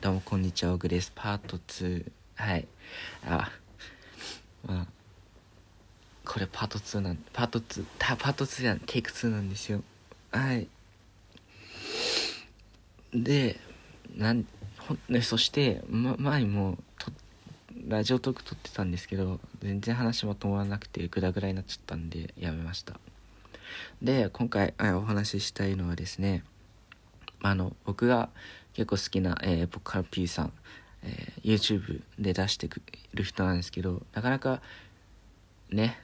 どうもこんにちは、オグです。パート2。はい。あ、まあ、これパート2なん、パート2、たパート2じゃん、テイク2なんですよ。はい。で、なん、ほね、そして、ま、前もと、ラジオトーク撮ってたんですけど、全然話まとまらなくて、グダグダになっちゃったんで、やめました。で、今回、お話ししたいのはですね、あの僕が結構好きな、えー、僕から P さん、えー YouTube で出してくる人なんですけどなかなかね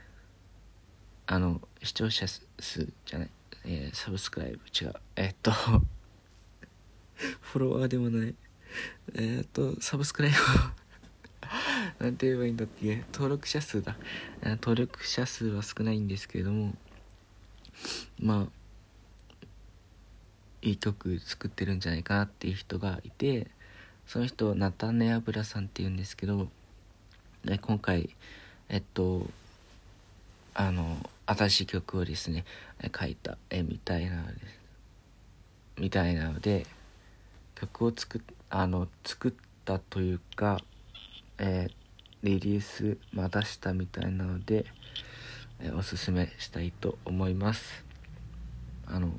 あの視聴者数じゃない、えーサブスクライブ違うえーっと フォロワーでもないえっとサブスクライブ なんて言えばいいんだっけ登録者数だ。登録者数は少ないんですけれどもまあいい曲作ってるんじゃないかなっていう人がいてその人ナタネアブラさんっていうんですけど今回えっとあの新しい曲をですね書いたえみたいなのですみたいなので曲を作っあの作ったというか、えーリリース、まあ、出したみたいなので、えーおすすめしたいと思います。あの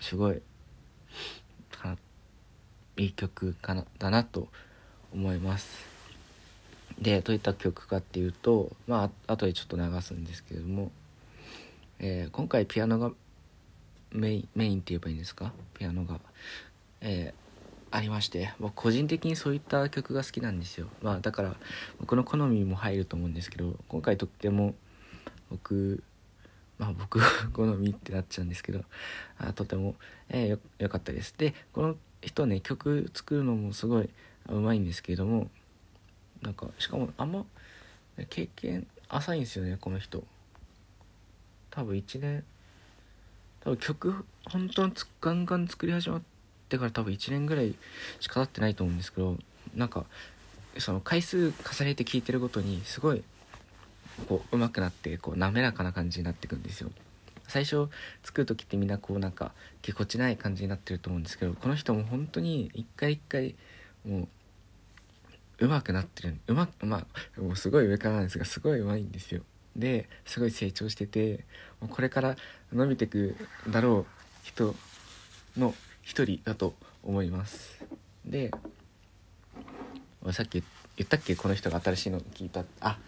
すごいいい曲かなだなと思います。でどういった曲かっていうとまああ後でちょっと流すんですけれども、えー今回ピアノがメインメインって言えばいいんですか？ピアノが、えーありまして僕個人的にそういった曲が好きなんですよ。まあだから僕の好みも入ると思うんですけど今回とっても僕まあ僕 好みってなっちゃうんですけどあとても、えーよよかったです。でこの人ね曲作るのもすごいうまいんですけれどもなんかしかもあんま経験浅いんですよねこの人。多分1年多分曲本当にガンガン作り始まってから多分1年ぐらいしか経ってないと思うんですけどなんかその回数重ねて聴いてるごとにすごいこう上手くなってこう滑らかな感じになっていくんですよ。最初作る時ってみんなこうなんかぎこちない感じになってると思うんですけどこの人も本当に一回一回もう上手くなってる。うまくまあもうすごい上からなんですがすごい上手いんですよ。ですごい成長しててこれから伸びてくだろう人の一人だと思います。でさっき言ったっけ？この人が新しいの聞いた。あ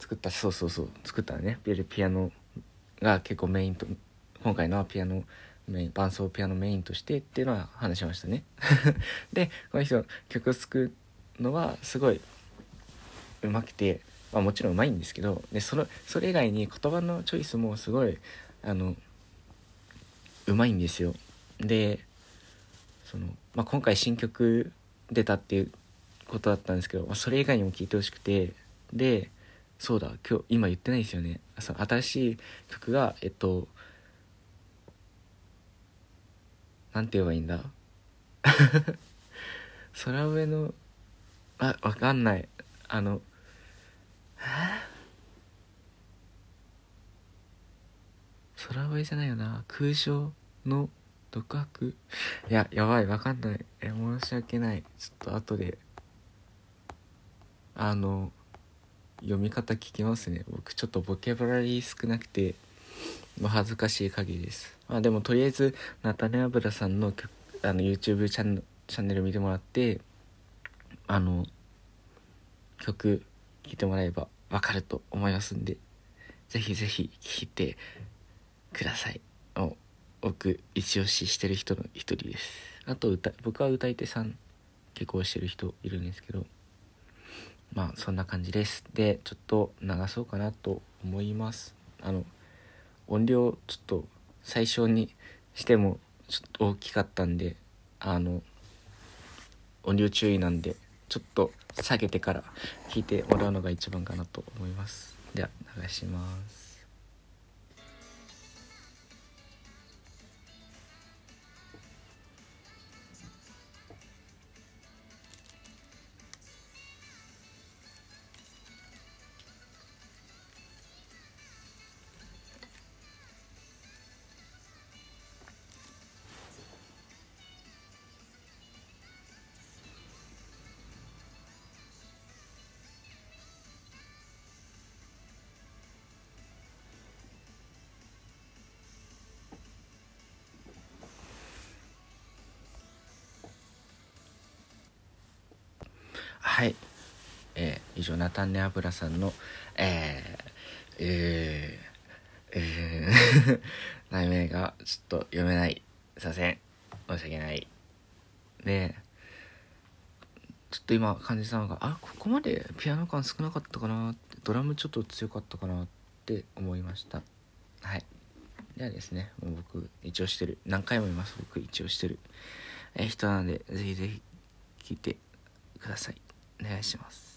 作ったそうそうそう作ったね。ピアノが結構メインと今回のはピアノメイン伴奏ピアノメインとしてっていうのは話しましたね。でこの人曲を作るのはすごい上手くて、まあ、もちろん上手いんですけどでそのそれ以外に言葉のチョイスもすごいあの上手いんですよ。でその、まあ、今回新曲出たっていうことだったんですけど、まあ、それ以外にも聴いてほしくてでそうだ今日今言ってないですよね。その新しい曲がえっとなんて言えばいいんだ？空上のあわかんない。あの空上じゃないよな。空想の独白？いややばいわかんない。え申し訳ない。ちょっと後で。あの読み方聞きますね。僕ちょっとボキャブラリー少なくてまあ恥ずかしい限りです。まあでもとりあえずナタネアブラさんのあの YouTube チャンチャンネル見てもらってあの曲聴いてもらえばわかると思いますんでぜひぜひ聴いてください。お僕一押ししてる人の一人です。あと歌僕は歌い手さん結構してる人いるんですけどまあそんな感じです。でちょっと流そうかなと思います。あの音量ちょっと最初にしてもちょっと大きかったんであの音量注意なんでちょっと下げてから聞いてもらうのが一番かなと思います。では流します。はい。えー、以上ナタンネアブラさんのえー、えー、えー 題名がちょっと読めない。すいません。申し訳ない。でちょっと今感じたのがあここまでピアノ感少なかったかなってドラムちょっと強かったかなって思いました。はい。ではですねもう僕一応してる。何回も言います。僕一応してる、えー、人なのでぜひぜひ聴いてください。願いします。